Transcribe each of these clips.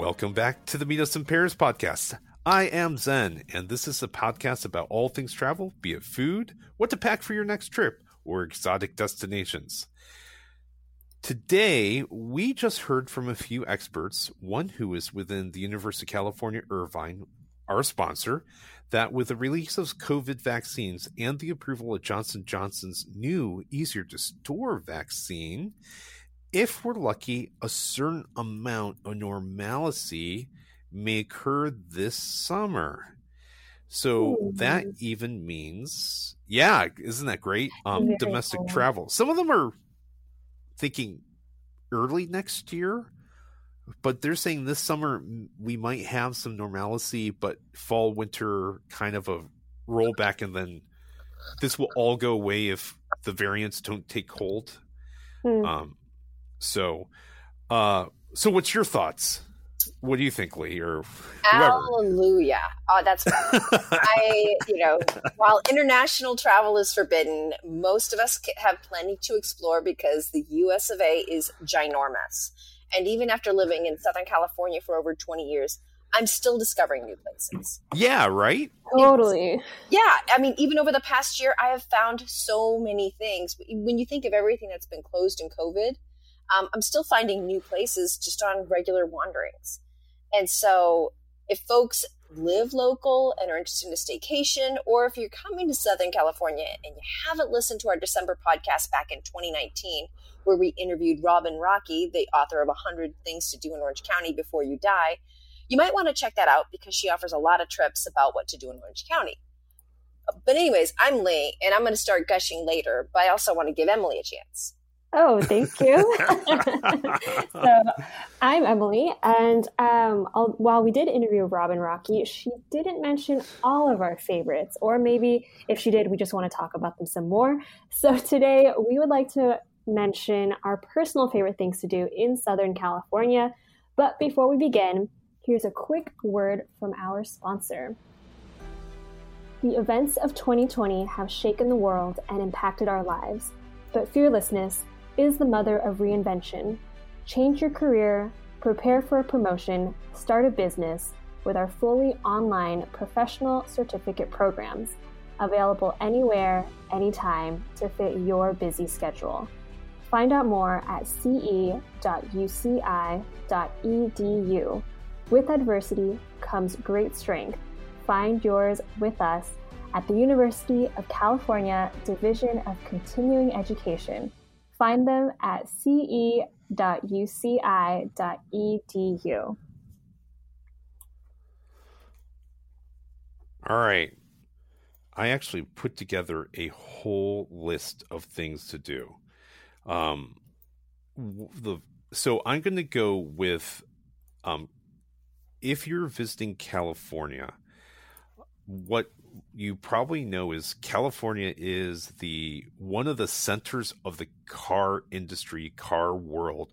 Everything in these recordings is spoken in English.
Welcome back to the Meet Us in Paris podcast. I am Zen, and this is a podcast about all things travel, be it food, what to pack for your next trip, or exotic destinations. Today, we just heard from a few experts, one who is within the University of California, Irvine, our sponsor, that with the release of COVID vaccines and the approval of Johnson Johnson's new, easier to store vaccine, if we're lucky, a certain amount of normalcy may occur this summer. So Ooh. that even means, yeah, isn't that great? Um, domestic cool. travel. Some of them are thinking early next year, but they're saying this summer we might have some normalcy, but fall, winter kind of a rollback, and then this will all go away if the variants don't take hold. Hmm. Um, so, uh, so what's your thoughts? What do you think, Lee, or whoever? Hallelujah! Oh, that's I. You know, while international travel is forbidden, most of us have plenty to explore because the U.S. of A. is ginormous. And even after living in Southern California for over twenty years, I'm still discovering new places. Yeah, right? Totally. Yeah. I mean, even over the past year, I have found so many things. When you think of everything that's been closed in COVID, um, I'm still finding new places just on regular wanderings. And so if folks live local and are interested in a staycation, or if you're coming to Southern California and you haven't listened to our December podcast back in 2019, where we interviewed Robin Rocky, the author of 100 Things to Do in Orange County Before You Die, you might want to check that out because she offers a lot of trips about what to do in Orange County. But, anyways, I'm Lee, and I'm going to start gushing later, but I also want to give Emily a chance. Oh, thank you. so, I'm Emily, and um, while we did interview Robin Rocky, she didn't mention all of our favorites, or maybe if she did, we just want to talk about them some more. So, today we would like to mention our personal favorite things to do in Southern California. But before we begin, here's a quick word from our sponsor. The events of 2020 have shaken the world and impacted our lives, but fearlessness is the mother of reinvention. Change your career, prepare for a promotion, start a business with our fully online professional certificate programs, available anywhere, anytime to fit your busy schedule. Find out more at ce.uci.edu. With adversity comes great strength. Find yours with us at the University of California Division of Continuing Education Find them at ce.uci.edu. All right. I actually put together a whole list of things to do. Um, the so I'm going to go with um, if you're visiting California, what you probably know is California is the one of the centers of the car industry, car world.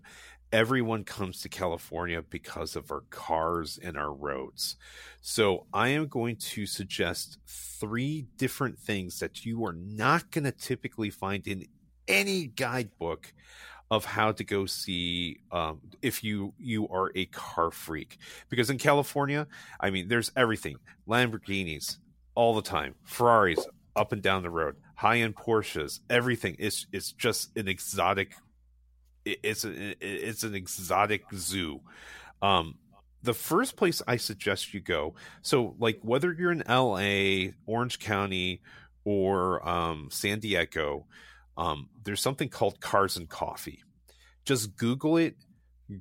Everyone comes to California because of our cars and our roads. So I am going to suggest three different things that you are not going to typically find in any guidebook of how to go see um, if you you are a car freak because in california i mean there's everything lamborghinis all the time. Ferraris up and down the road, high end Porsches, everything. It's it's just an exotic. It's a, it's an exotic zoo. Um, the first place I suggest you go. So, like whether you're in L.A., Orange County, or um, San Diego, um, there's something called Cars and Coffee. Just Google it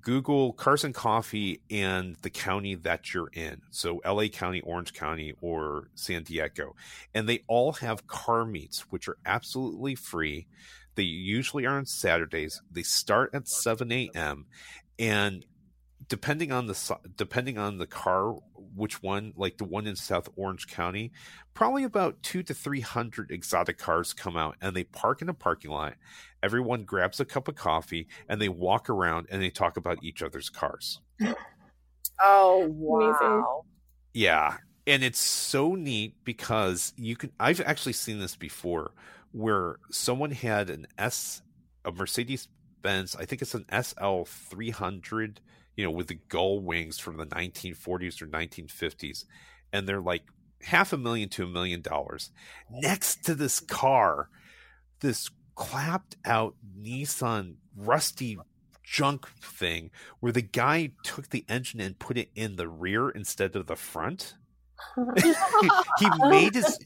Google Cars and Coffee and the county that you're in. So LA County, Orange County, or San Diego. And they all have car meets, which are absolutely free. They usually are on Saturdays. They start at 7 a.m. And depending on the depending on the car which one like the one in south orange county probably about two to three hundred exotic cars come out and they park in a parking lot. Everyone grabs a cup of coffee and they walk around and they talk about each other's cars. Oh wow. Amazing. yeah and it's so neat because you can i've actually seen this before where someone had an s a mercedes benz i think it's an sl 300 you know, with the gull wings from the 1940s or 1950s, and they're like half a million to a million dollars. Next to this car, this clapped out Nissan rusty junk thing where the guy took the engine and put it in the rear instead of the front. he made his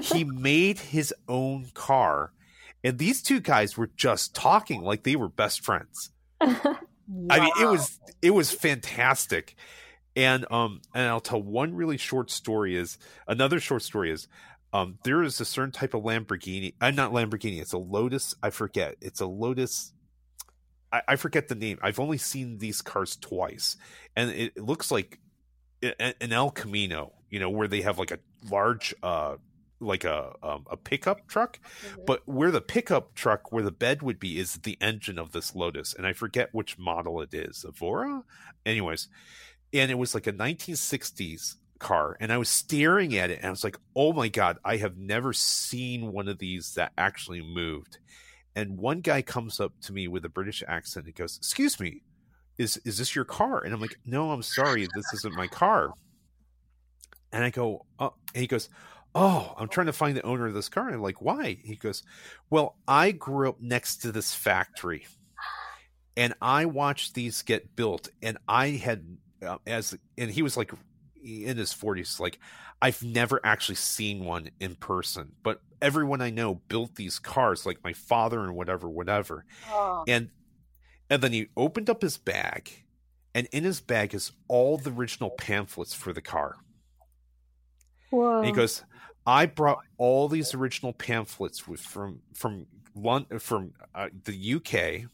he made his own car and these two guys were just talking like they were best friends wow. i mean it was it was fantastic and um and i'll tell one really short story is another short story is um there is a certain type of lamborghini i'm uh, not lamborghini it's a lotus i forget it's a lotus I, I forget the name i've only seen these cars twice and it, it looks like an El Camino, you know, where they have like a large, uh, like a um, a pickup truck, mm-hmm. but where the pickup truck, where the bed would be, is the engine of this Lotus, and I forget which model it is, Evora. Anyways, and it was like a 1960s car, and I was staring at it, and I was like, "Oh my god, I have never seen one of these that actually moved." And one guy comes up to me with a British accent and goes, "Excuse me, is is this your car and i'm like no i'm sorry this isn't my car and i go oh and he goes oh i'm trying to find the owner of this car and i'm like why he goes well i grew up next to this factory and i watched these get built and i had uh, as and he was like in his 40s like i've never actually seen one in person but everyone i know built these cars like my father and whatever whatever oh. and and then he opened up his bag, and in his bag is all the original pamphlets for the car. He goes, I brought all these original pamphlets with, from from London, from uh, the UK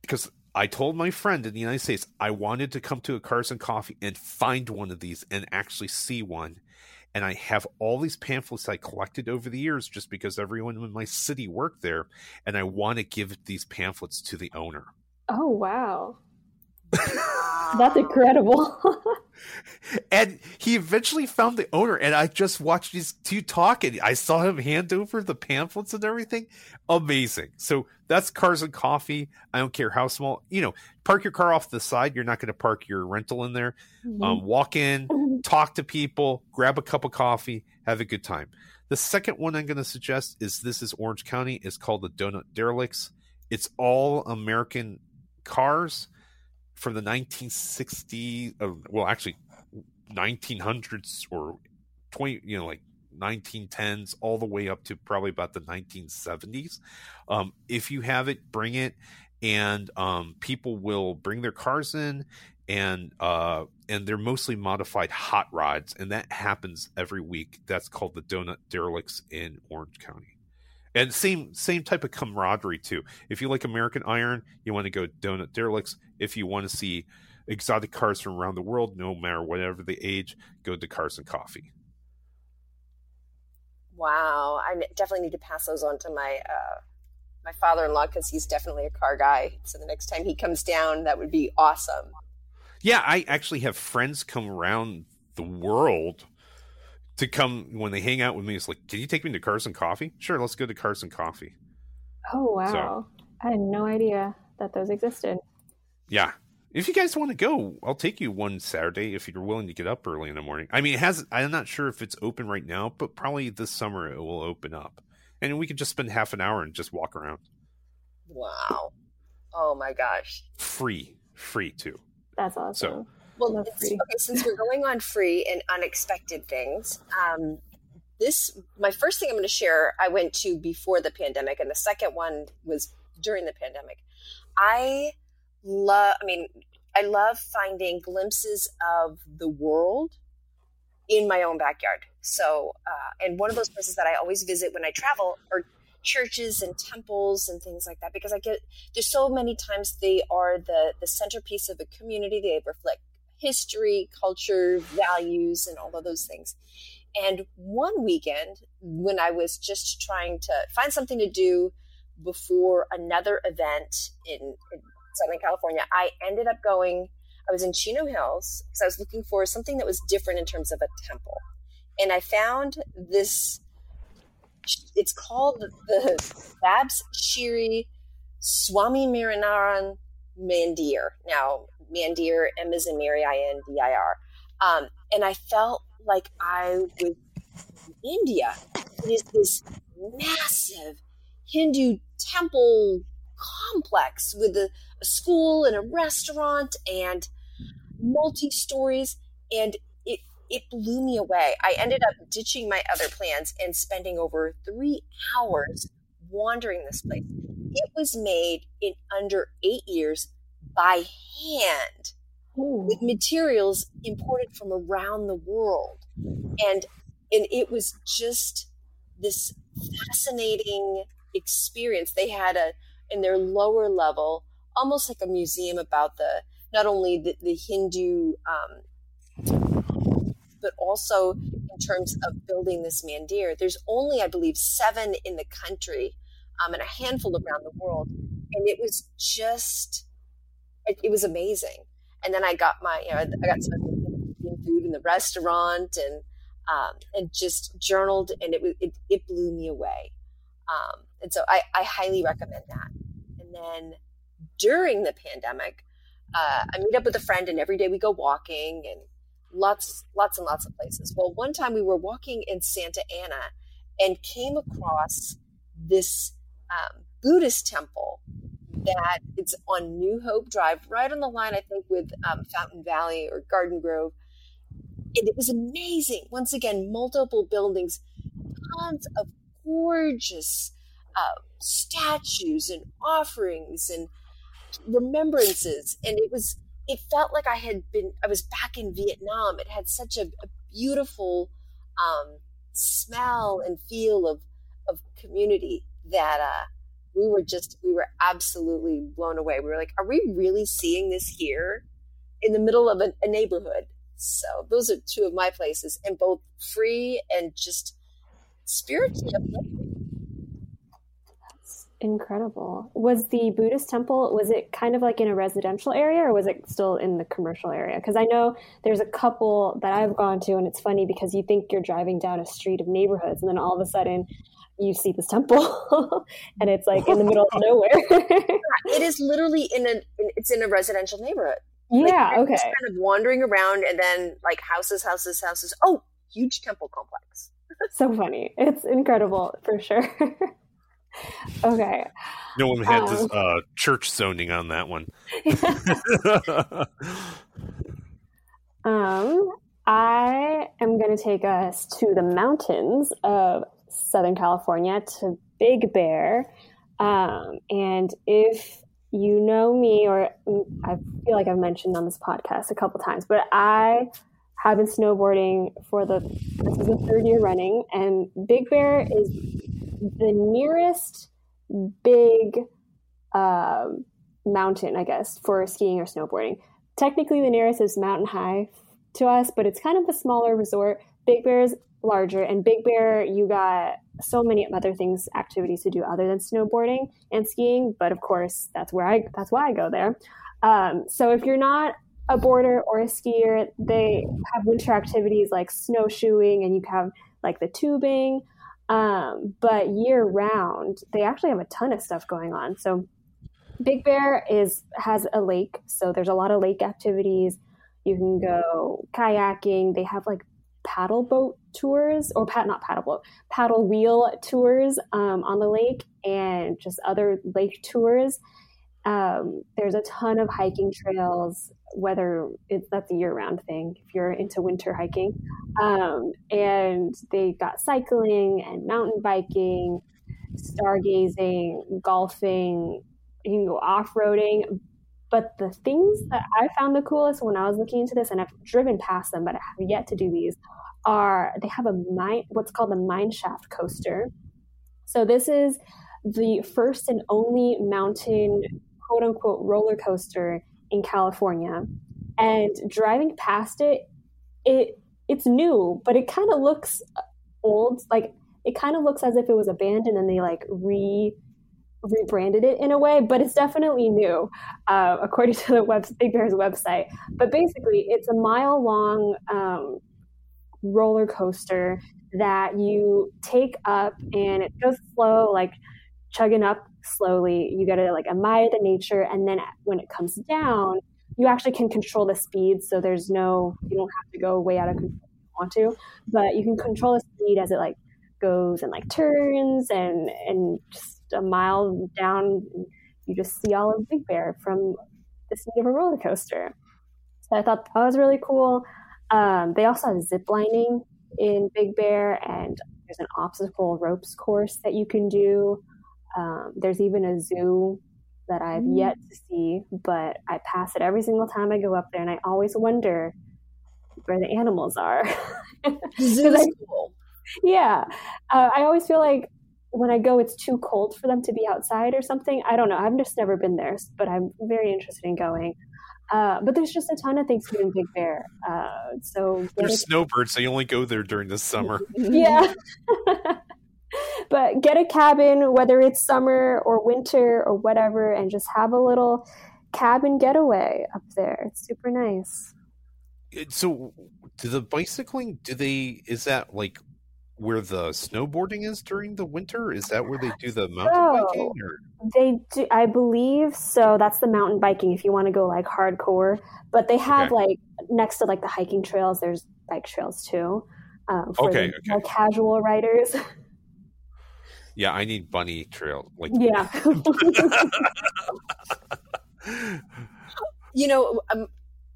because I told my friend in the United States I wanted to come to a Cars and Coffee and find one of these and actually see one and I have all these pamphlets I collected over the years just because everyone in my city worked there, and I want to give these pamphlets to the owner. Oh wow. That's incredible. and he eventually found the owner, and I just watched these two talk, and I saw him hand over the pamphlets and everything. Amazing. So that's Cars and Coffee. I don't care how small. You know, park your car off the side. You're not going to park your rental in there. Mm-hmm. Um, walk in, talk to people, grab a cup of coffee, have a good time. The second one I'm going to suggest is this is Orange County. It's called the Donut Derelicts. It's all American cars from the 1960s. Uh, well, actually, 1900s or 20, you know, like 1910s all the way up to probably about the 1970s. Um, if you have it, bring it, and um, people will bring their cars in and uh, and they're mostly modified hot rods, and that happens every week. That's called the Donut Derelicts in Orange County, and same same type of camaraderie too. If you like American Iron, you want to go Donut Derelicts. If you want to see exotic cars from around the world, no matter whatever the age, go to Cars and Coffee. Wow, I definitely need to pass those on to my uh, my father in law because he's definitely a car guy. So the next time he comes down, that would be awesome. Yeah, I actually have friends come around the world to come when they hang out with me. It's like, can you take me to Cars and Coffee? Sure, let's go to Cars and Coffee. Oh wow! So, I had no idea that those existed. Yeah, if you guys want to go, I'll take you one Saturday if you're willing to get up early in the morning. I mean, it has. I'm not sure if it's open right now, but probably this summer it will open up, and we could just spend half an hour and just walk around. Wow! Oh my gosh! Free, free too. That's awesome. So, well, okay, since we're going on free and unexpected things, um, this my first thing I'm going to share. I went to before the pandemic, and the second one was during the pandemic. I love. I mean, I love finding glimpses of the world in my own backyard. So, uh, and one of those places that I always visit when I travel are churches and temples and things like that because I get there's so many times they are the the centerpiece of a community. They reflect history, culture, values, and all of those things. And one weekend, when I was just trying to find something to do before another event in, in Southern California, I ended up going. I was in Chino Hills because I was looking for something that was different in terms of a temple. And I found this it's called the Babs Shiri Swami Miranaran Mandir. Now, Mandir, M is in Mary, I N D I R. Um, and I felt like I was in India. It is this massive Hindu temple complex with a, a school and a restaurant and multi stories. And it, it blew me away. I ended up ditching my other plans and spending over three hours wandering this place. It was made in under eight years by hand Ooh. with materials imported from around the world. And and it was just this fascinating experience. They had a in their lower level, almost like a museum about the not only the, the Hindu, um, but also in terms of building this mandir. There's only, I believe, seven in the country um, and a handful around the world, and it was just it, it was amazing. And then I got my, you know, I got some food in the restaurant and um, and just journaled, and it it, it blew me away. Um, and so I, I highly recommend that. And then during the pandemic, uh, I meet up with a friend, and every day we go walking and lots, lots and lots of places. Well, one time we were walking in Santa Ana and came across this um, Buddhist temple that it's on New Hope Drive, right on the line, I think, with um, Fountain Valley or Garden Grove. And it was amazing. Once again, multiple buildings, tons of gorgeous uh, statues and offerings and remembrances. And it was, it felt like I had been, I was back in Vietnam. It had such a, a beautiful um, smell and feel of, of community that, uh, we were just we were absolutely blown away. We were like, are we really seeing this here in the middle of a, a neighborhood? So those are two of my places, and both free and just spiritually. That's incredible. Was the Buddhist temple was it kind of like in a residential area, or was it still in the commercial area? Because I know there's a couple that I've gone to, and it's funny because you think you're driving down a street of neighborhoods, and then all of a sudden you see this temple and it's like in the middle of nowhere. It is literally in a it's in a residential neighborhood. Yeah like, okay. kind of wandering around and then like houses houses houses. Oh huge temple complex. So funny. It's incredible for sure. Okay. No one had um, this uh, church zoning on that one. Um i am going to take us to the mountains of Southern California to Big Bear. Um, and if you know me, or I feel like I've mentioned on this podcast a couple times, but I have been snowboarding for the this is the third year running, and Big Bear is the nearest big um, mountain, I guess, for skiing or snowboarding. Technically, the nearest is Mountain High to us, but it's kind of a smaller resort. Big Bear is larger. And Big Bear, you got so many other things, activities to do other than snowboarding and skiing. But of course, that's where I that's why I go there. Um, so if you're not a boarder or a skier, they have winter activities like snowshoeing, and you have like the tubing. Um, but year round, they actually have a ton of stuff going on. So Big Bear is has a lake, so there's a lot of lake activities. You can go kayaking. They have like paddle boat tours or pat not paddle boat paddle wheel tours um, on the lake and just other lake tours. Um, there's a ton of hiking trails whether it, that's a year-round thing if you're into winter hiking. Um, and they got cycling and mountain biking stargazing golfing you can go off-roading but the things that I found the coolest when I was looking into this, and I've driven past them, but I have yet to do these, are they have a mine, what's called the mine shaft coaster. So this is the first and only mountain quote unquote roller coaster in California. And driving past it, it it's new, but it kind of looks uh, old. Like it kind of looks as if it was abandoned and they like re rebranded it in a way, but it's definitely new, uh, according to the web, Big Bear's website. But basically, it's a mile long um, roller coaster that you take up, and it goes slow, like chugging up slowly. You got to like admire the nature, and then when it comes down, you actually can control the speed. So there's no, you don't have to go way out of control if you want to, but you can control the speed as it like goes and like turns and and just a mile down, you just see all of Big Bear from the seat of a roller coaster. So I thought that was really cool. Um, they also have zip lining in Big Bear, and there's an obstacle ropes course that you can do. Um, there's even a zoo that I've mm. yet to see, but I pass it every single time I go up there, and I always wonder where the animals are. I, cool. Yeah, uh, I always feel like when I go, it's too cold for them to be outside or something. I don't know. I've just never been there, but I'm very interested in going. Uh, but there's just a ton of things to do in Big Bear. Uh, so there's snowbirds, so you only go there during the summer. yeah. but get a cabin, whether it's summer or winter or whatever, and just have a little cabin getaway up there. It's super nice. So, do the bicycling? Do they? Is that like where the snowboarding is during the winter? Is that where they do the mountain so, biking? Or? They do, I believe so. That's the mountain biking if you want to go like hardcore. But they have okay. like next to like the hiking trails, there's bike trails too. Um, for okay, the okay. more casual riders. Yeah, I need bunny trails. Like yeah. you know, um,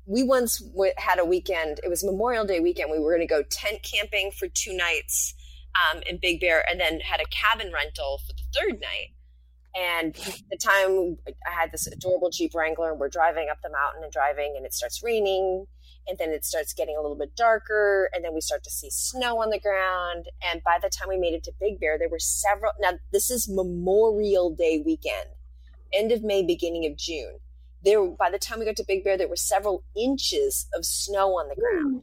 we once w- had a weekend. It was Memorial Day weekend. We were going to go tent camping for two nights um, in Big Bear, and then had a cabin rental for the third night. And the time I had this adorable Jeep Wrangler, and we're driving up the mountain and driving, and it starts raining, and then it starts getting a little bit darker, and then we start to see snow on the ground. And by the time we made it to Big Bear, there were several. Now this is Memorial Day weekend, end of May, beginning of June there by the time we got to Big Bear, there were several inches of snow on the ground.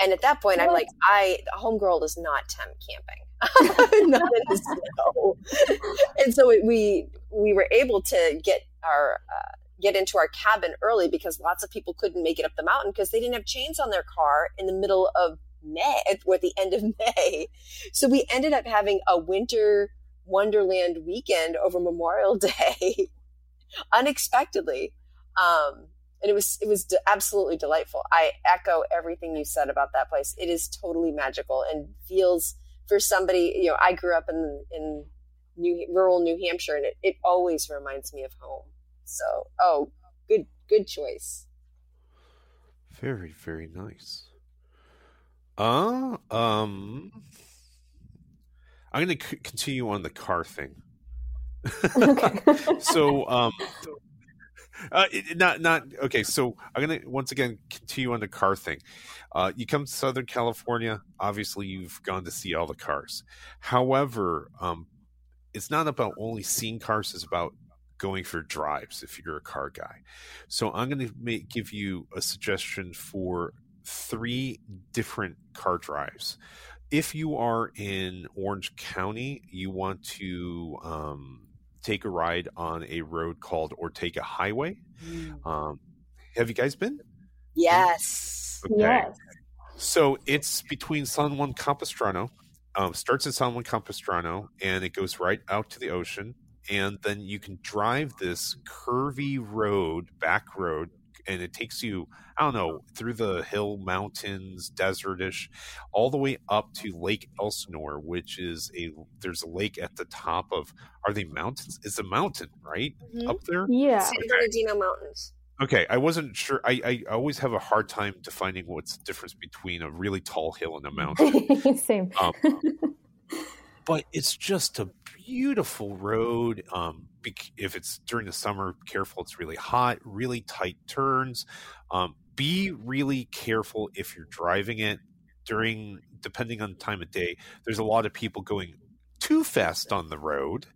And at that point, what? I'm like, I homegirl does not tent camping, not in the snow. and so it, we we were able to get our uh, get into our cabin early because lots of people couldn't make it up the mountain because they didn't have chains on their car in the middle of May, or at the end of May. So we ended up having a winter wonderland weekend over Memorial Day unexpectedly. Um, and it was it was de- absolutely delightful. I echo everything you said about that place. It is totally magical and feels for somebody. You know, I grew up in in New, rural New Hampshire, and it, it always reminds me of home. So, oh, good good choice. Very very nice. Uh, um, I'm going to c- continue on the car thing. Okay. so, um, uh, not not okay. So I'm gonna once again continue on the car thing. Uh, you come to Southern California, obviously you've gone to see all the cars. However, um, it's not about only seeing cars; it's about going for drives. If you're a car guy, so I'm going to give you a suggestion for three different car drives. If you are in Orange County, you want to um, take a ride on a road called Ortega Highway. Mm. Um, have you guys been? Yes. Okay. Yes. So it's between San Juan Capistrano. Um, starts in San Juan Capistrano and it goes right out to the ocean. And then you can drive this curvy road, back road, and it takes you I don't know through the hill mountains, desertish, all the way up to Lake Elsinore, which is a there's a lake at the top of are they mountains? It's a mountain, right mm-hmm. up there. Yeah, San Bernardino Mountains. Okay, I wasn't sure. I, I always have a hard time defining what's the difference between a really tall hill and a mountain. Same. Um, but it's just a beautiful road. Um, if it's during the summer, careful. It's really hot, really tight turns. Um, be really careful if you're driving it during, depending on the time of day. There's a lot of people going too fast on the road.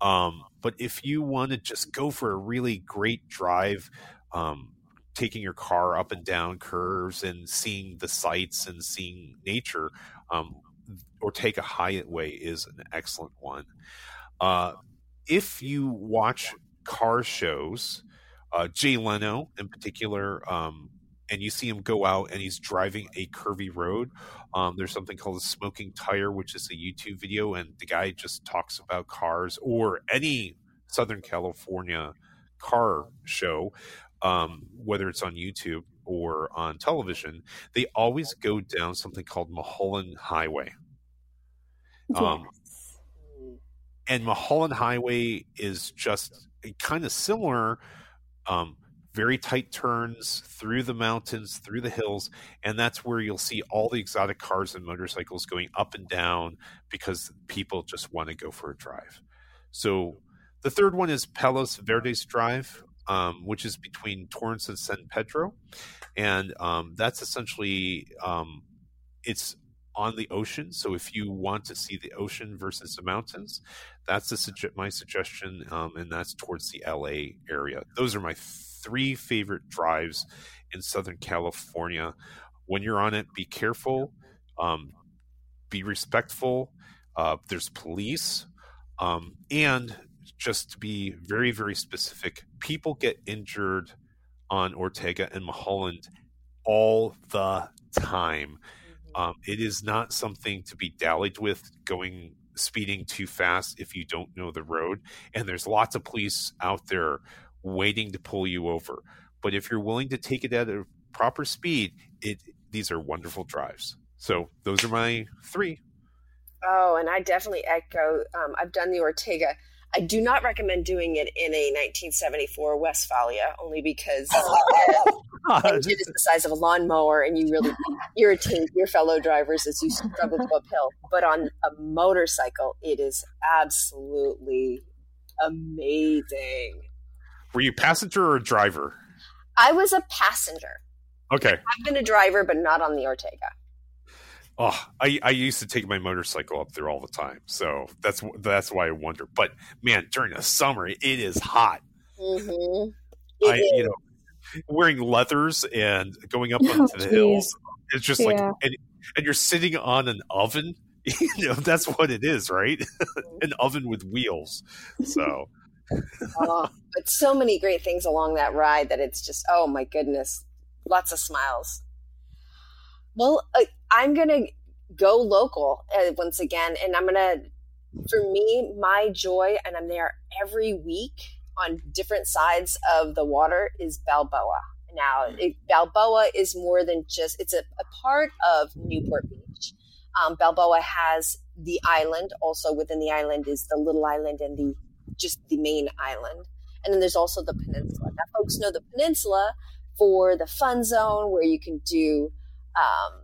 Um, but if you want to just go for a really great drive, um, taking your car up and down curves and seeing the sights and seeing nature, or um, Ortega Highway is an excellent one. Uh, if you watch car shows, uh, Jay Leno in particular, um, and you see him go out and he's driving a curvy road. Um, there's something called a smoking tire, which is a YouTube video, and the guy just talks about cars or any Southern California car show, um, whether it's on YouTube or on television. They always go down something called Mulholland Highway. Um, and Mulholland Highway is just kind of similar. Um, very tight turns through the mountains, through the hills, and that's where you'll see all the exotic cars and motorcycles going up and down because people just want to go for a drive. So the third one is Palos Verdes Drive, um, which is between Torrance and San Pedro, and um, that's essentially um, it's on the ocean. So if you want to see the ocean versus the mountains, that's the, my suggestion, um, and that's towards the LA area. Those are my three favorite drives in Southern California. When you're on it, be careful, um, be respectful. Uh, there's police, um, and just to be very, very specific, people get injured on Ortega and Mulholland all the time. Um, it is not something to be dallied with going speeding too fast if you don't know the road. And there's lots of police out there waiting to pull you over. But if you're willing to take it at a proper speed, it these are wonderful drives. So those are my three. Oh, and I definitely echo. Um, I've done the Ortega. I do not recommend doing it in a 1974 Westfalia, only because engine is the size of a lawnmower, and you really irritate your fellow drivers as you struggle to uphill. But on a motorcycle, it is absolutely amazing. Were you passenger or driver? I was a passenger. Okay. I've been a driver, but not on the Ortega. Oh, I, I used to take my motorcycle up there all the time, so that's that's why I wonder. But man, during the summer, it is hot. Mm-hmm. It I, is. you know, wearing leathers and going up oh, onto the hills. It's just yeah. like, and, and you're sitting on an oven. you know, that's what it is, right? an oven with wheels. So oh, but so many great things along that ride that it's just oh my goodness, lots of smiles. Well, uh, I'm gonna go local uh, once again, and I'm gonna. For me, my joy, and I'm there every week on different sides of the water, is Balboa. Now, it, Balboa is more than just, it's a, a part of Newport Beach. Um, Balboa has the island. Also within the island is the little island and the just the main island. And then there's also the peninsula. Now, folks know the peninsula for the fun zone where you can do um,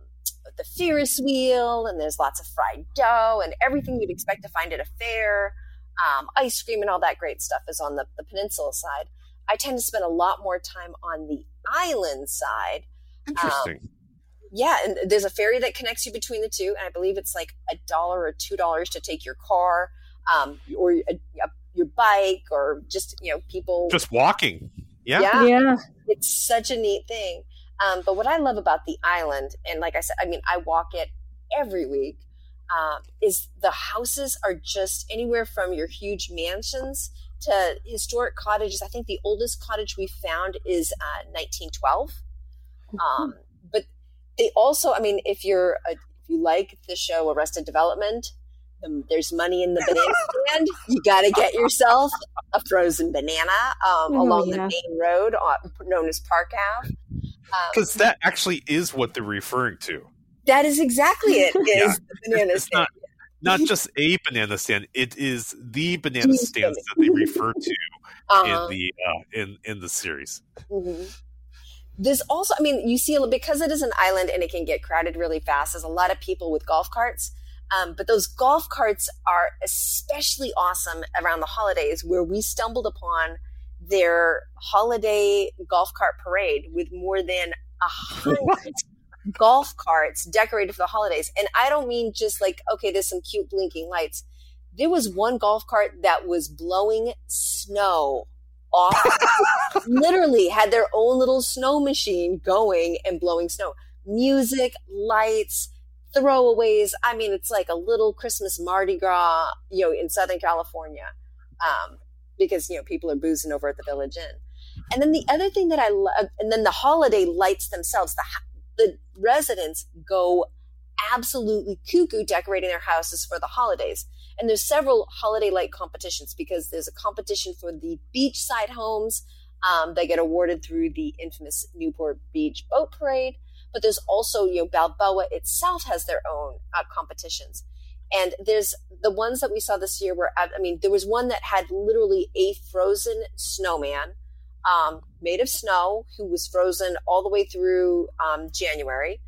the Ferris wheel, and there's lots of fried dough and everything you'd expect to find at a fair. Um, ice cream and all that great stuff is on the, the peninsula side. I tend to spend a lot more time on the island side. Interesting. Um, yeah, and there's a ferry that connects you between the two, and I believe it's like a dollar or two dollars to take your car um, or a, a your bike or just you know people just walking yeah yeah, yeah. it's such a neat thing um, but what i love about the island and like i said i mean i walk it every week um, is the houses are just anywhere from your huge mansions to historic cottages i think the oldest cottage we found is uh, 1912 mm-hmm. um, but they also i mean if you're a, if you like the show arrested development um, there's money in the banana stand. You got to get yourself a frozen banana um, oh, along yeah. the main road uh, known as Park Ave. Because um, that actually is what they're referring to. That is exactly it. Is yeah. the banana it's stand. Not, not just a banana stand; it is the banana stands that they refer to uh-huh. in the uh, in in the series. Mm-hmm. There's also, I mean, you see because it is an island and it can get crowded really fast. There's a lot of people with golf carts um, but those golf carts are especially awesome around the holidays where we stumbled upon their holiday golf cart parade with more than a hundred golf carts decorated for the holidays. And I don't mean just like, okay, there's some cute blinking lights. There was one golf cart that was blowing snow off, literally had their own little snow machine going and blowing snow. Music, lights, throwaways. I mean, it's like a little Christmas Mardi Gras, you know, in Southern California, um, because you know people are boozing over at the Village Inn. and then the other thing that I love, and then the holiday lights themselves, the the residents go absolutely cuckoo decorating their houses for the holidays. And there's several holiday light competitions because there's a competition for the beachside homes. Um, they get awarded through the infamous Newport Beach Boat Parade. But there's also, you know, Balboa itself has their own uh, competitions. And there's the ones that we saw this year were, I mean, there was one that had literally a frozen snowman um, made of snow who was frozen all the way through um, January.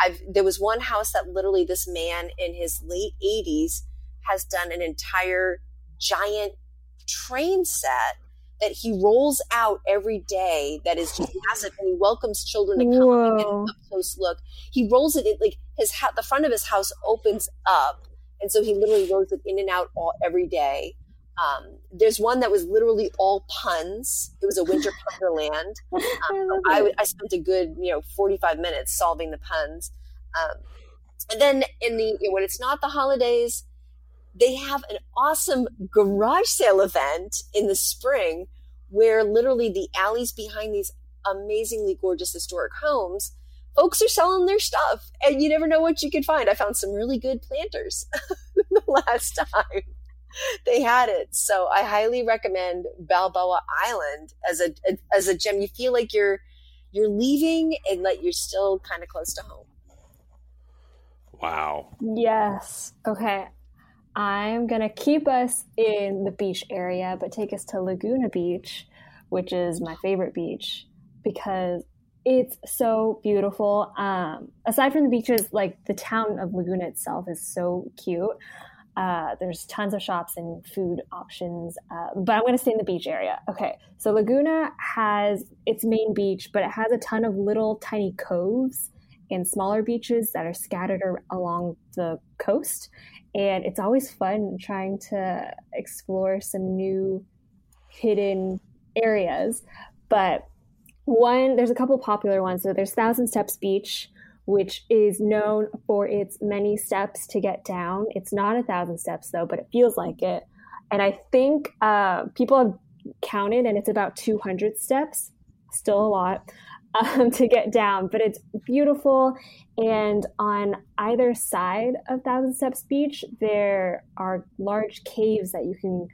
I've, there was one house that literally this man in his late 80s has done an entire giant train set that he rolls out every day that is just massive and he welcomes children to come and get an up close look. He rolls it in like his ha- the front of his house opens up and so he literally rolls it in and out all every day. Um, there's one that was literally all puns. It was a winter wonderland. Um, I, I, spent a good, you know, 45 minutes solving the puns. Um, and then in the when it's not the holidays, they have an awesome garage sale event in the spring where literally the alleys behind these amazingly gorgeous historic homes folks are selling their stuff and you never know what you could find i found some really good planters the last time they had it. So I highly recommend Balboa Island as a, as a gem. You feel like you're you're leaving and like you're still kind of close to home. Wow. Yes. Okay. I'm gonna keep us in the beach area, but take us to Laguna Beach, which is my favorite beach because it's so beautiful. Um, aside from the beaches, like the town of Laguna itself is so cute. Uh, there's tons of shops and food options, uh, but I'm going to stay in the beach area. Okay, so Laguna has its main beach, but it has a ton of little tiny coves and smaller beaches that are scattered along the coast. And it's always fun trying to explore some new hidden areas. But one, there's a couple popular ones. So there's Thousand Steps Beach, which is known for its many steps to get down. It's not a thousand steps though, but it feels like it. And I think uh, people have counted, and it's about 200 steps, still a lot, um, to get down. But it's beautiful. And on either side of Thousand Steps Beach, there are large caves that you can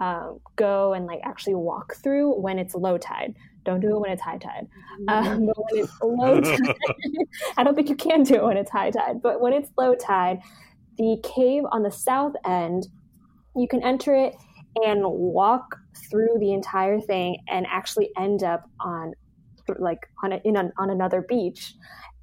um, go and like actually walk through when it's low tide. Don't do it when it's high tide. Mm-hmm. Um, but when it's low tide, I don't think you can do it when it's high tide. But when it's low tide, the cave on the south end, you can enter it and walk through the entire thing and actually end up on like on a, in a, on another beach.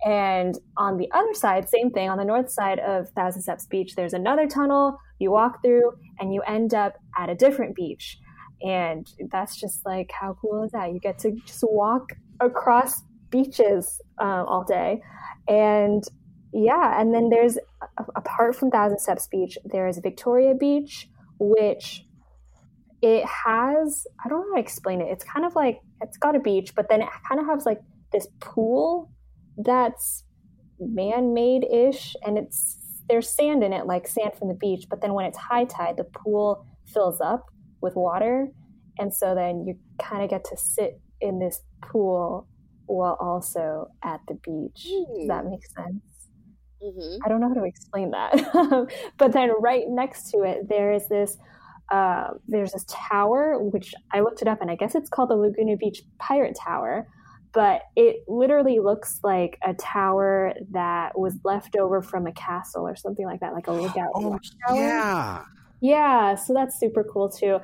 And on the other side, same thing. On the north side of Thousand Steps Beach, there's another tunnel you walk through, and you end up at a different beach and that's just like how cool is that? You get to just walk across beaches um, all day. And yeah and then there's apart from thousand steps beach there's victoria beach which it has i don't know how to explain it. It's kind of like it's got a beach but then it kind of has like this pool that's man-made ish and it's there's sand in it like sand from the beach but then when it's high tide the pool fills up with water. And so then you kind of get to sit in this pool while also at the beach. Mm. Does that hmm. make sense? Mm-hmm. I don't know how to explain that. but then right next to it, there is this. Uh, there's this tower, which I looked it up, and I guess it's called the Laguna Beach Pirate Tower. But it literally looks like a tower that was left over from a castle or something like that, like a lookout oh, watchtower. Yeah, yeah, so that's super cool too.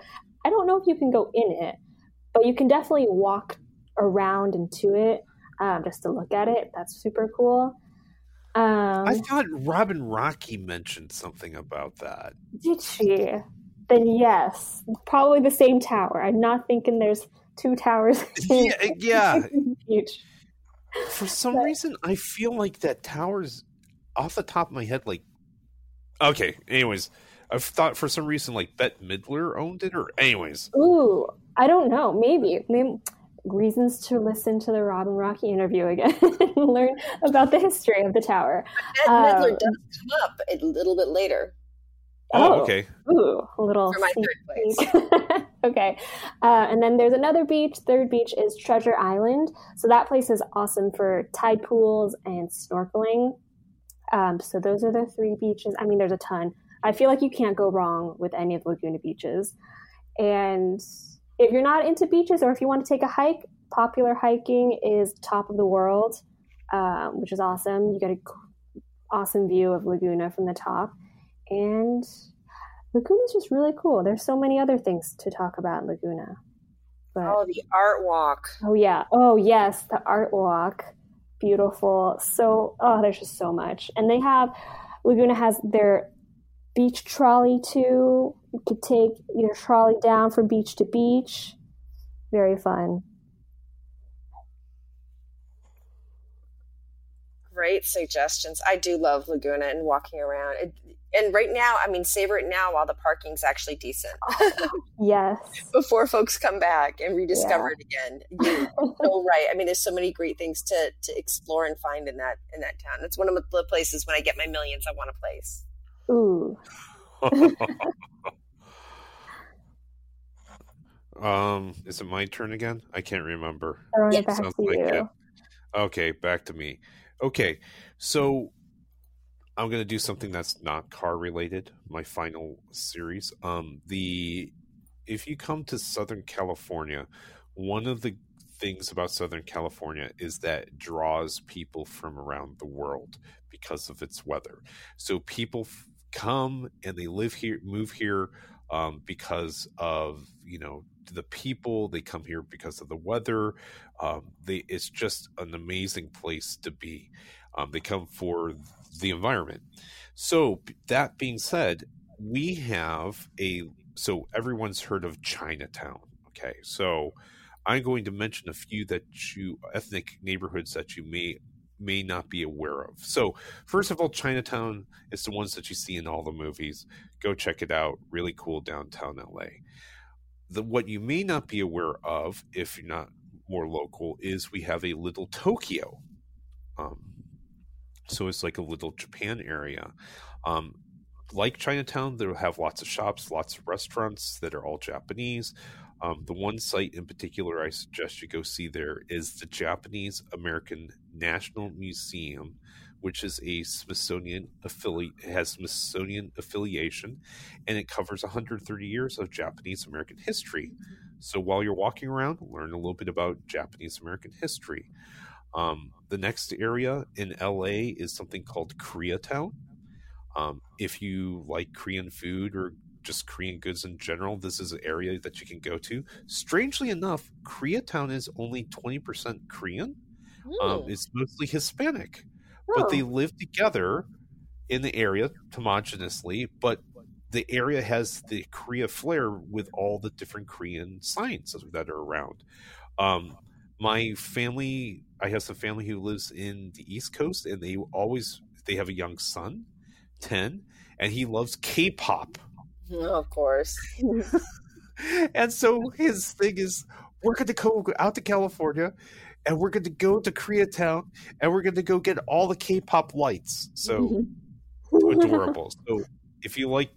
I don't know if you can go in it, but you can definitely walk around into it um, just to look at it. That's super cool. Um, I thought Robin Rocky mentioned something about that. Did she? Then yes, probably the same tower. I'm not thinking there's two towers. yeah, yeah. Huge. For some but, reason, I feel like that tower's off the top of my head. Like, okay. Anyways, I've thought for some reason like Bette Midler owned it, or anyways. Ooh, I don't know. Maybe. Maybe reasons to listen to the Robin Rocky interview again and learn about the history of the tower. Bette um, Midler does come up a little bit later. Oh, okay. Ooh, a little. For my third place. okay. Uh, and then there's another beach. Third beach is Treasure Island. So that place is awesome for tide pools and snorkeling. Um, so those are the three beaches. I mean, there's a ton. I feel like you can't go wrong with any of the Laguna beaches. And if you're not into beaches or if you want to take a hike, popular hiking is Top of the World, um, which is awesome. You get an awesome view of Laguna from the top. And Laguna is just really cool. There's so many other things to talk about in Laguna. But, oh, the art walk. Oh, yeah. Oh, yes, the art walk. Beautiful. So, oh, there's just so much. And they have, Laguna has their beach trolley too. You could take your trolley down from beach to beach. Very fun. Great suggestions. I do love Laguna and walking around. It, and right now, I mean, savor it now while the parking's actually decent. yes. Before folks come back and rediscover yeah. it again. You're so right. I mean, there's so many great things to to explore and find in that in that town. It's one of the places when I get my millions, I want a place. Ooh. um, is it my turn again? I can't remember. Yes. Sounds like it. Okay, back to me. Okay, so I'm going to do something that's not car related. My final series. Um, the if you come to Southern California, one of the things about Southern California is that it draws people from around the world because of its weather. So people f- come and they live here, move here um, because of you know the people. They come here because of the weather. Um, they it's just an amazing place to be. Um, they come for the environment. So that being said, we have a so everyone's heard of Chinatown. Okay, so I'm going to mention a few that you ethnic neighborhoods that you may may not be aware of. So, first of all, Chinatown is the ones that you see in all the movies. Go check it out. Really cool downtown LA. The what you may not be aware of, if you're not more local, is we have a little Tokyo. Um, so it's like a little Japan area. Um, like Chinatown, they'll have lots of shops, lots of restaurants that are all Japanese. Um, the one site in particular I suggest you go see there is the Japanese American National Museum, which is a Smithsonian affiliate, has Smithsonian affiliation, and it covers 130 years of Japanese American history. So while you're walking around, learn a little bit about Japanese American history. Um, the next area in LA is something called Koreatown. Um, if you like Korean food or just Korean goods in general, this is an area that you can go to. Strangely enough, Koreatown is only 20% Korean. Um, it's mostly Hispanic, oh. but they live together in the area homogeneously. But the area has the Korea flair with all the different Korean signs that are around. Um, my family, I have some family who lives in the East Coast, and they always they have a young son, ten, and he loves K-pop. Of course. and so his thing is, we're going to go out to California, and we're going to go to Koreatown, and we're going to go get all the K-pop lights. So adorable. So if you like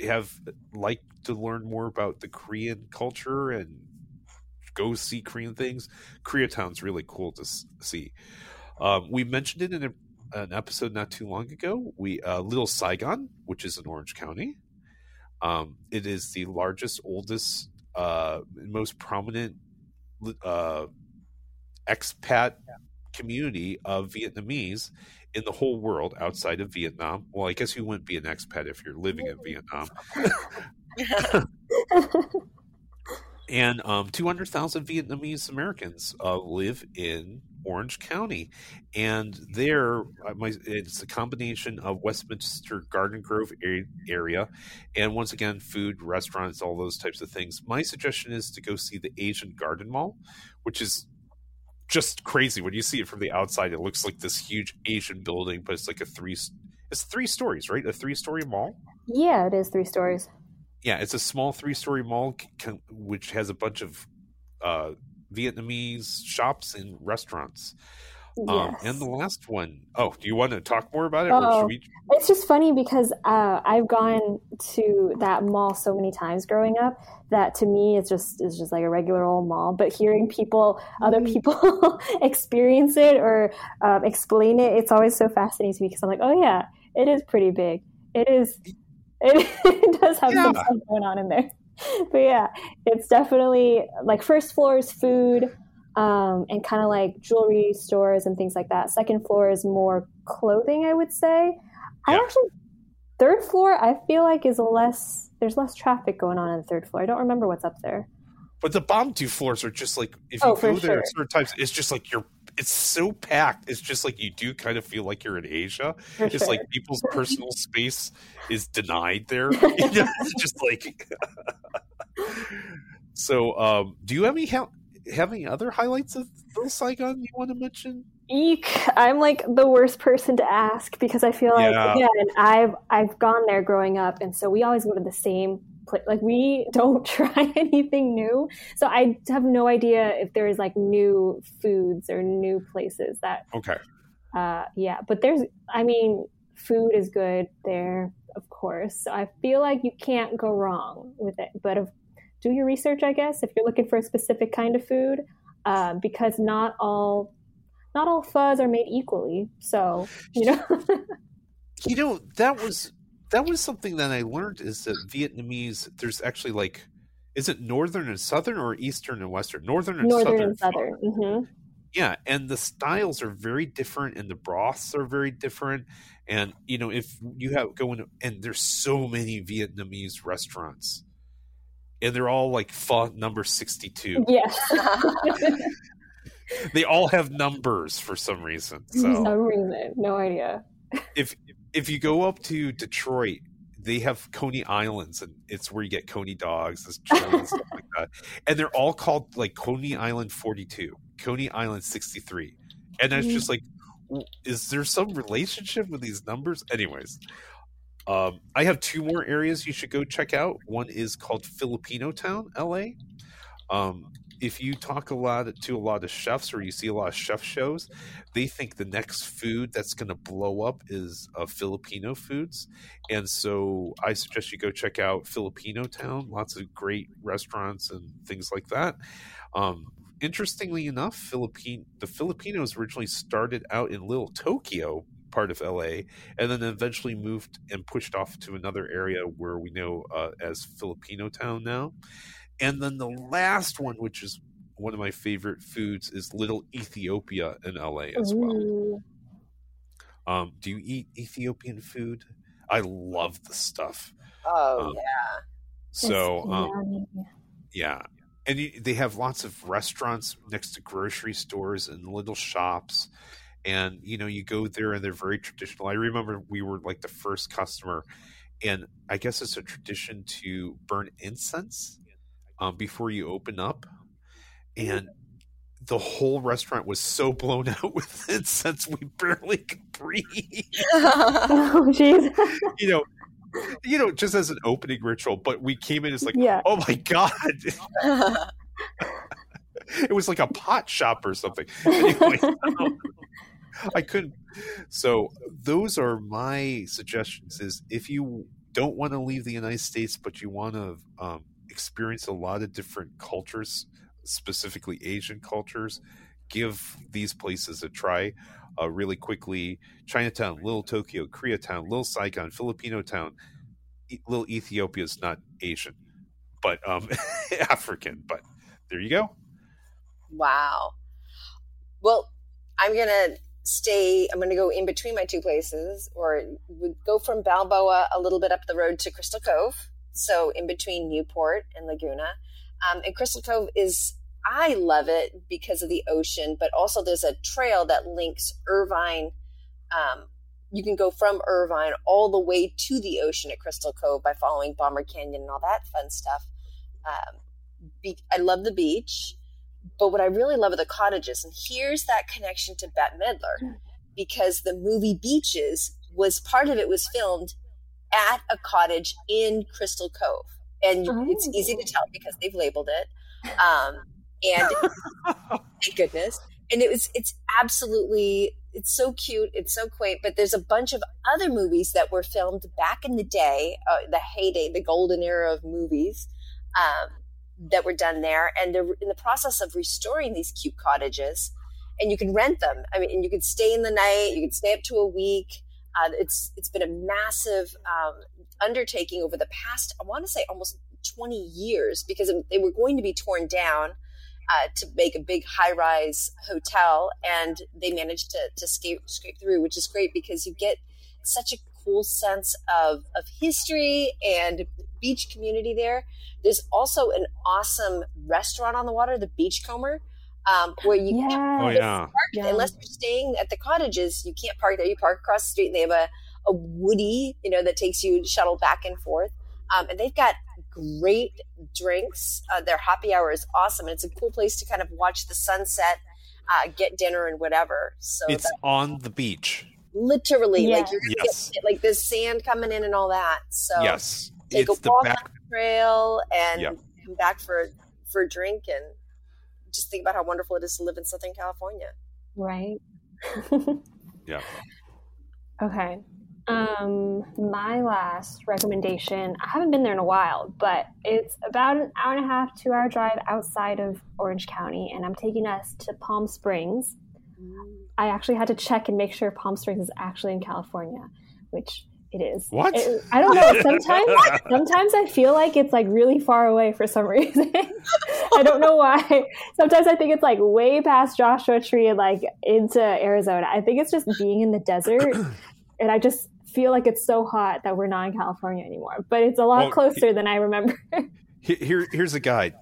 have like to learn more about the Korean culture and go see Korean things, Koreatown's really cool to see. Um, we mentioned it in a, an episode not too long ago. We uh, Little Saigon, which is in Orange County, um, it is the largest, oldest, uh, most prominent uh, expat community of Vietnamese in the whole world outside of Vietnam. Well, I guess you wouldn't be an expat if you're living in Vietnam. and um, 200,000 Vietnamese Americans uh, live in Orange County, and there uh, it's a combination of Westminster Garden Grove area, and once again, food, restaurants, all those types of things. My suggestion is to go see the Asian Garden Mall, which is just crazy when you see it from the outside. It looks like this huge Asian building, but it's like a three. It's three stories, right? A three-story mall. Yeah, it is three stories. Yeah, it's a small three-story mall, which has a bunch of uh, Vietnamese shops and restaurants. Um, and the last one, oh, do you want to talk more about it, Oh. or should we? It's just funny because uh, I've gone to that mall so many times growing up that to me it's just it's just like a regular old mall. But hearing people, other Mm. people experience it or um, explain it, it's always so fascinating to me because I'm like, oh yeah, it is pretty big. It is. It, it does have some Yeah. stuff going on in there. But yeah, it's definitely like first floor is food um, and kind of like jewelry stores and things like that. Second floor is more clothing, I would say. I actually third floor I feel like is less there's less traffic going on on the third floor. I don't remember what's up there. But the bottom two floors are just like if you Oh, go there sure. certain times, it's just like you're. It's so packed. It's just like you do kind of feel like you're in Asia. For It's sure. like people's personal space is denied there. It's just like. so, um, do you have any have any other highlights of Little Saigon you want to mention? Eek! I'm like the worst person to ask because I feel like Yeah. again I've I've gone there growing up, and so we always go to the same place. Like we don't try anything new, so I have no idea if there's like new foods or new places that. Okay. Uh, yeah, but there's. I mean, food is good there, of course. So I feel like you can't go wrong with it. But if, do your research, I guess, if you're looking for a specific kind of food, uh, because not all not all phos are made equally. So you know, You know that was that was something that I learned is that Vietnamese there's actually like is it northern and southern or eastern and western? Northern and northern southern. and southern. hmm Yeah, and the styles are very different, and the broths are very different. And you know, if you have going, and there's so many Vietnamese restaurants, and they're all like pho number sixty two. Yes, They all have numbers for some reason. So some reason, no idea. if if you go up to Detroit, they have Coney Islands, and it's where you get Coney dogs, and stuff like that. And they're all called like Coney Island forty two, Coney Island sixty three, and it's Mhm. just like, is there some relationship with these numbers? Anyways, um, I have two more areas you should go check out. One is called Filipino Town, L.A. Um, if you talk a lot to a lot of chefs or you see a lot of chef shows, they think the next food that's going to blow up is uh, Filipino foods. And so I suggest you go check out Filipino Town. Lots of great restaurants and things like that. Um, interestingly enough, Philippine the Filipinos originally started out in Little Tokyo, part of LA, and then eventually moved and pushed off to another area where we know uh, as Filipino Town now. And then the last one, which is one of my favorite foods, is Little Ethiopia in LA as well. Um, do you eat Ethiopian food? I love the stuff. oh Um, yeah. So, um, yeah. And you, they have lots of restaurants next to grocery stores and little shops. And, you know, you go there and they're very traditional. I remember we were like the first customer, and I guess it's a tradition to burn incense um, before you open up. And the whole restaurant was so blown out with incense, we barely could breathe. oh jeez. you know, you know, just as an opening ritual. But we came in, it's like, yeah. oh my god, it was like a pot shop or something. Anyway, I couldn't. So those are my suggestions. Is if you don't want to leave the United States, but you want to um, experience a lot of different cultures, specifically Asian cultures, give these places a try. Uh, really quickly, Chinatown, Little Tokyo, Koreatown, Little Saigon, Filipino Town. E- Little Ethiopia is not Asian, but um, African. But there you go. Wow. Well, I'm gonna stay. I'm gonna go in between my two places, or we go from Balboa a little bit up the road to Crystal Cove. So in between Newport and Laguna, um, and Crystal Cove is. I love it because of the ocean, but also there's a trail that links Irvine. Um, you can go from Irvine all the way to the ocean at Crystal Cove by following Bommer Canyon and all that fun stuff. Um, be- I love the beach. But what I really love are the cottages. And here's that connection to Bette Midler because the movie Beaches was part of it was filmed at a cottage in Crystal Cove. And Oh. it's easy to tell because they've labeled it. Um, and thank goodness. and it was it's absolutely it's so cute it's so quaint but there's a bunch of other movies that were filmed back in the day uh, the heyday the golden era of movies um, that were done there and they're in the process of restoring these cute cottages and you can rent them. I mean and you can stay in the night you can stay up to a week. Uh, it's it's been a massive um, undertaking over the past i want to say almost 20 years because they were going to be torn down uh, to make a big high rise hotel, and they managed to, to scrape, scrape through, which is great because you get such a cool sense of, of history and beach community there. There's also an awesome restaurant on the water, the Beachcomber, um, where you yes. can't Oh, yeah. park unless you're staying at the cottages. You can't park there. You park across the street, and they have a, a woody, you know, that takes you shuttle back and forth. Um, and they've got great drinks. Uh, their happy hour is awesome, and it's a cool place to kind of watch the sunset, uh, get dinner, and whatever. So It's that, on the beach. literally, like you're gonna Yes. get like this sand coming in and all that. So yes. Take It's a walk back on the trail and Yep. come back for for a drink and just think about how wonderful it is to live in Southern California. right? Yeah. Okay. Um, my last recommendation, I haven't been there in a while, but it's about an hour and a half, two hour drive outside of Orange County, and I'm taking us to Palm Springs. I actually had to check and make sure Palm Springs is actually in California, which it is. What? It- I don't know. Sometimes, sometimes I feel like it's like really far away for some reason. I don't know why. Sometimes I think it's like way past Joshua Tree and like into Arizona. I think it's just being in the desert, and I just feel like it's so hot that we're not in California anymore. But it's a lot Well, closer than I remember. Here- here's a guide.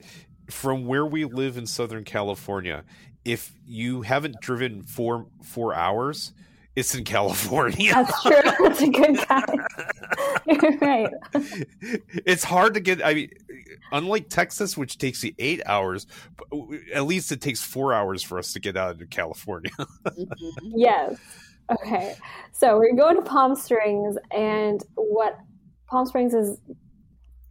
From where we live in Southern California, if you haven't driven four four hours, it's in California. That's true. That's a good guy. You're right. it's hard to get. I mean, unlike Texas, which takes you eight hours, at least it takes four hours for us to get out of California. Mm-hmm. Yes. Okay. So we're going to Palm Springs, and what Palm Springs is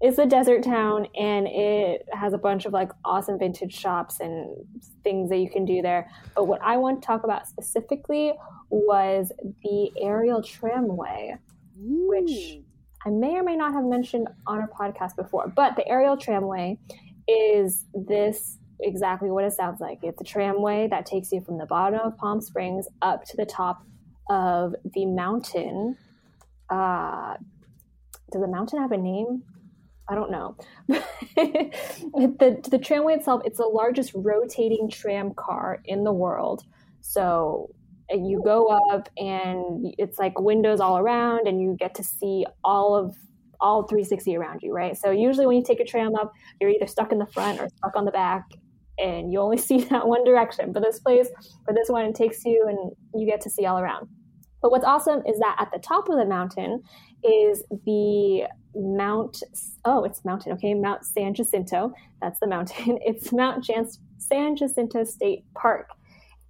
is a desert town, and it has a bunch of like awesome vintage shops and things that you can do there. But what I want to talk about specifically was the aerial tramway, which I may or may not have mentioned on our podcast before. But the aerial tramway is this exactly what it sounds like. It's a tramway that takes you from the bottom of Palm Springs up to the top of the mountain. Uh, does the mountain have a name? I don't know. the the tramway itself, it's the largest rotating tram car in the world. So you go up and it's like windows all around and you get to see all of all 360 around you, right? So usually when you take a tram up, you're either stuck in the front or stuck on the back and you only see that one direction. But this place, for this one, it takes you and you get to see all around. But what's awesome is that at the top of the mountain is the Mount, oh, it's mountain, okay, Mount San Jacinto. That's the mountain. It's Mount Jan- San Jacinto State Park.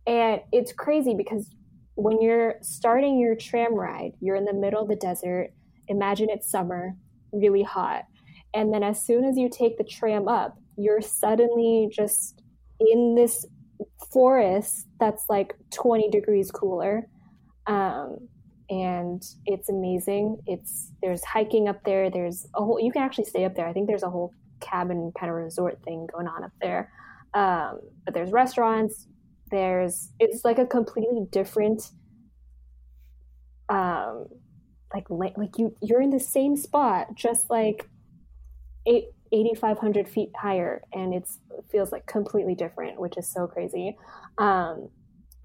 And it's crazy because when you're starting your tram ride, you're in the middle of the desert. Imagine it's summer, really hot. And then as soon as you take the tram up, you're suddenly just in this forest that's like 20 degrees cooler. Um, and it's amazing. It's there's hiking up there. There's a whole you can actually stay up there. I think there's a whole cabin kind of resort thing going on up there. Um, but there's restaurants. There's it's like a completely different um like like, you you're in the same spot just like eight 8500 feet higher and it's it feels like completely different which is so crazy um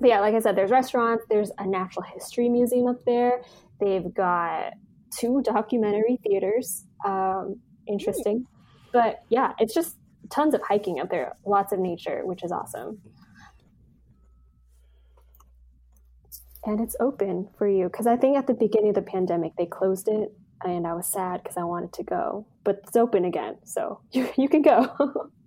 but yeah like i said there's restaurants there's a natural history museum up there. They've got two documentary theaters um interesting. But yeah it's just tons of hiking up there lots of nature which is awesome. And it's open for you because I think at the beginning of the pandemic they closed it, and I was sad because I wanted to go, but it's open again, so you you can go.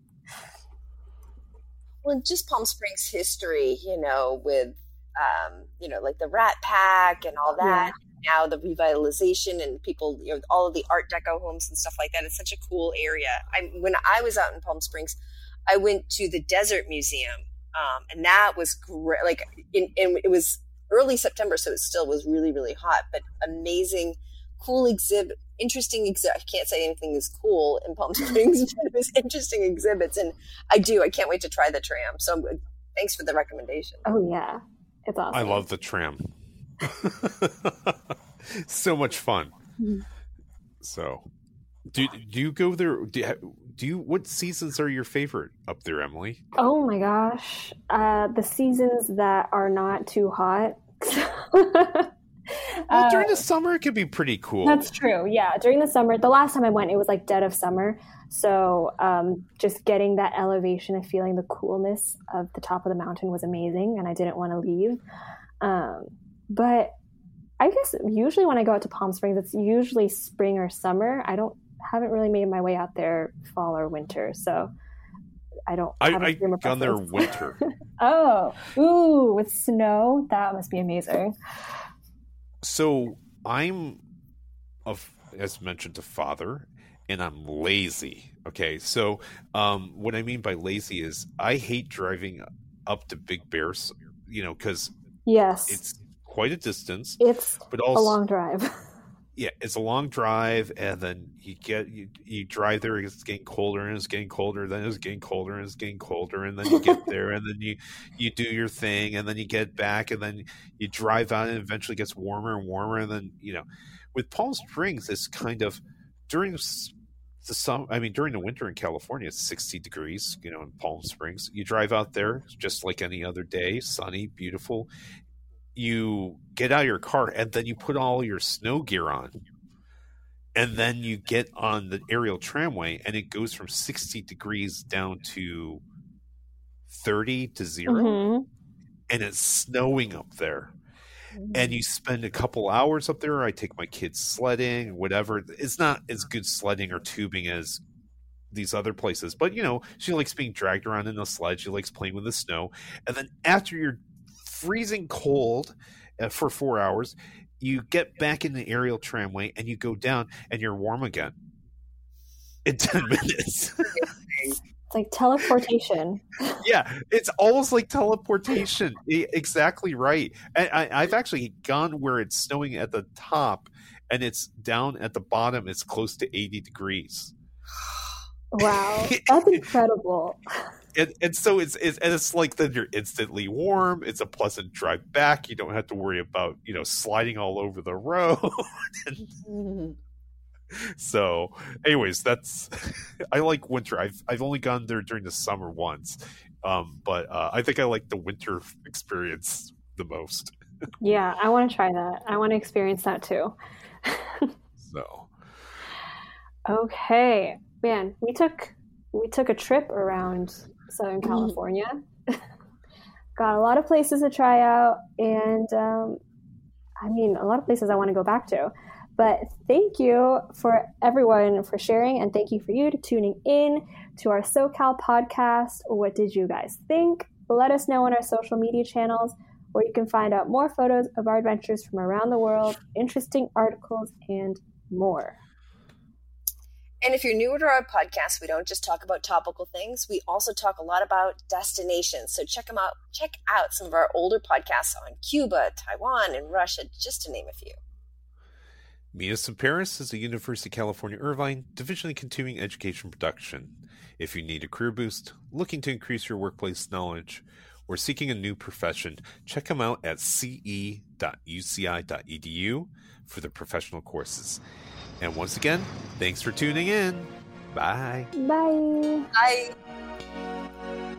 well, just Palm Springs history, you know, with um, you know, like the Rat Pack and all that. Now the revitalization and people, you know, all of the Art Deco homes and stuff like that. It's such a cool area. I when I was out in Palm Springs, I went to the Desert Museum um, and that was great. Like, in, in, it was early September, so it still was really, really hot, but amazing, cool exhibit, interesting exhibit. I can't say anything is cool in Palm Springs, but it was interesting exhibits, and I do. I can't wait to try the tram. So, thanks for the recommendation. Oh yeah, it's awesome. I love the tram. so much fun. Mm-hmm. So, do do you go there? Do you, do you? What seasons are your favorite up there, Emily? Oh my gosh, uh, the seasons that are not too hot. well, during the uh, summer, it could be pretty cool. That's true. Yeah, during the summer, the last time I went, it was like dead of summer. So um, just getting that elevation and feeling the coolness of the top of the mountain was amazing, and I didn't want to leave. Um, but I guess usually when I go out to Palm Springs, it's usually spring or summer. I don't haven't really made my way out there fall or winter, so I don't. I, I gone there winter. oh, ooh, with snow, that must be amazing. So I'm, of as mentioned, a father, and I'm lazy. Okay, so um, what I mean by lazy is I hate driving up to Big Bears, you know, because yes, it's quite a distance. It's but also a long drive. yeah, it's a long drive, and then you get you, you drive there. It's getting colder, and it's getting colder. Then it's getting colder, and it's getting colder, and then you get there, and then you you do your thing, and then you get back, and then you drive out, and eventually gets warmer and warmer, and then you know, with Palm Springs, it's kind of during the summer. I mean, during the winter in California, it's sixty degrees. You know, in Palm Springs, you drive out there just like any other day, sunny, beautiful, you get out of your car and then you put all your snow gear on. And then you get on the aerial tramway and it goes from 60 degrees down to 30 to 0 mm-hmm. and it's snowing up there. And you spend a couple hours up there. I take my kids sledding whatever. It's not as good sledding or tubing as these other places but you know she likes being dragged around in the sled she likes playing with the snow. And then after you're freezing cold uh, for four hours. You get back in the aerial tramway and you go down and you're warm again in 10 minutes. it's like teleportation. yeah, it's almost like teleportation. exactly right. And I, I've actually gone where it's snowing at the top and it's down at the bottom. It's close to 80 degrees. Wow, that's incredible and, and so it's, it's and it's like then you're instantly warm. It's a pleasant drive back. You don't have to worry about you know sliding all over the road. so, anyways, that's I like winter. I've I've only gone there during the summer once, um, but uh, I think I like the winter experience the most. yeah, I want to try that. I want to experience that too. so, okay, man, we took we took a trip around Southern mm-hmm. California. Got a lot of places to try out, and um, I mean, a lot of places I want to go back to. But thank you for everyone for sharing, and thank you for you to tuning in to our SoCal podcast. What did you guys think? Let us know on our social media channels where you can find out more photos of our adventures from around the world, interesting articles, and more. And if you're newer to our podcast, we don't just talk about topical things. We also talk a lot about destinations. So check them out. Check out some of our older podcasts on Cuba, Taiwan, and Russia, just to name a few. Us in Paris is a University of California Irvine Division of Continuing Education production. If you need a career boost, looking to increase your workplace knowledge, or seeking a new profession, check them out at ce.uci.edu for the professional courses. And once again, thanks for tuning in. Bye. Bye. Bye.